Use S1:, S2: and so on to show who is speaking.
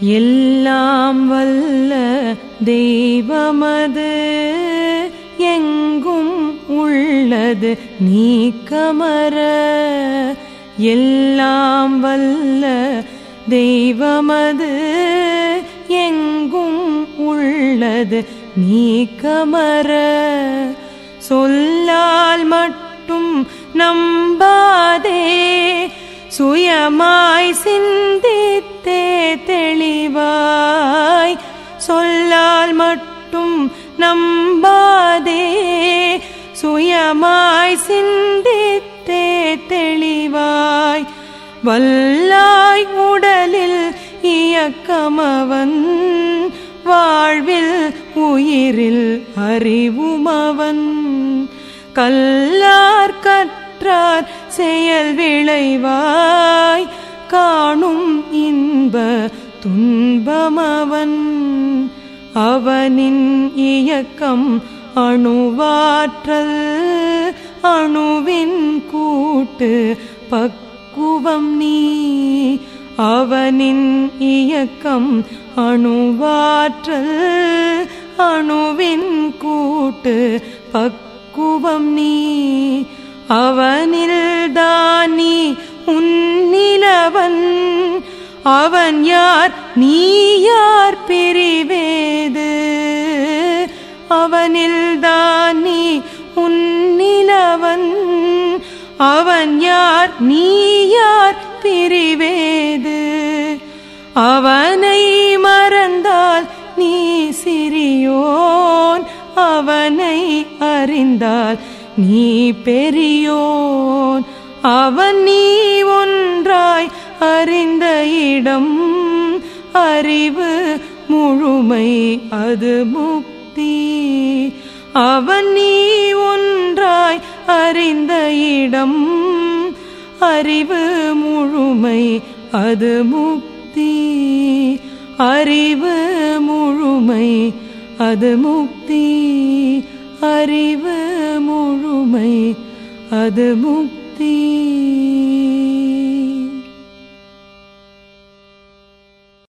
S1: எல்லாம் வல்ல தெய்வமது எங்கும் உள்ளது நீ கமர எல்லாம் வல்ல தெய்வமது எங்கும் உள்ளது நீ கமர சொல்லால் மட்டும் நம்பாதே சுயமாய் சிந்த மட்டும் நம்பாதே. சுயமாய் சிந்தித்தே தெளிவாய். வல்லாய் உடலில் இயக்கமவன். வாழ்வில் உயிரில் அறிவுமவன். கல்லார் கற்றார் செயல் விளைவாய். காணும் இன்ப துன்பமவன். அவனின் இயக்கம் அணுவாற்றல் அணுவின் கூட்டு பக்குவம் நீ. அவனின் இயக்கம் அணுவாற்றல் அணுவின் கூட்டு பக்குவம் நீ. அவனில் தானி உன்னிலவன் அவன் யார்? நீ யார் பிரிவேது? அவனில்தான் நீ உன்னிலவன் அவன் யார்? நீ யார் பிரிவேது? அவனை மறந்தால் நீ சிறியோன். அவனை அறிந்தால் நீ பெரியோன். அவன் நீ ஒன்றாய் அறி இடம் அறிவு முழுமை அது முக்தி. அவன் நீ ஒன்றாய் அறிந்த இடம் அறிவு முழுமை அது முக்தி. அறிவு முழுமை அது முக்தி. அறிவு முழுமை அது முக்தி.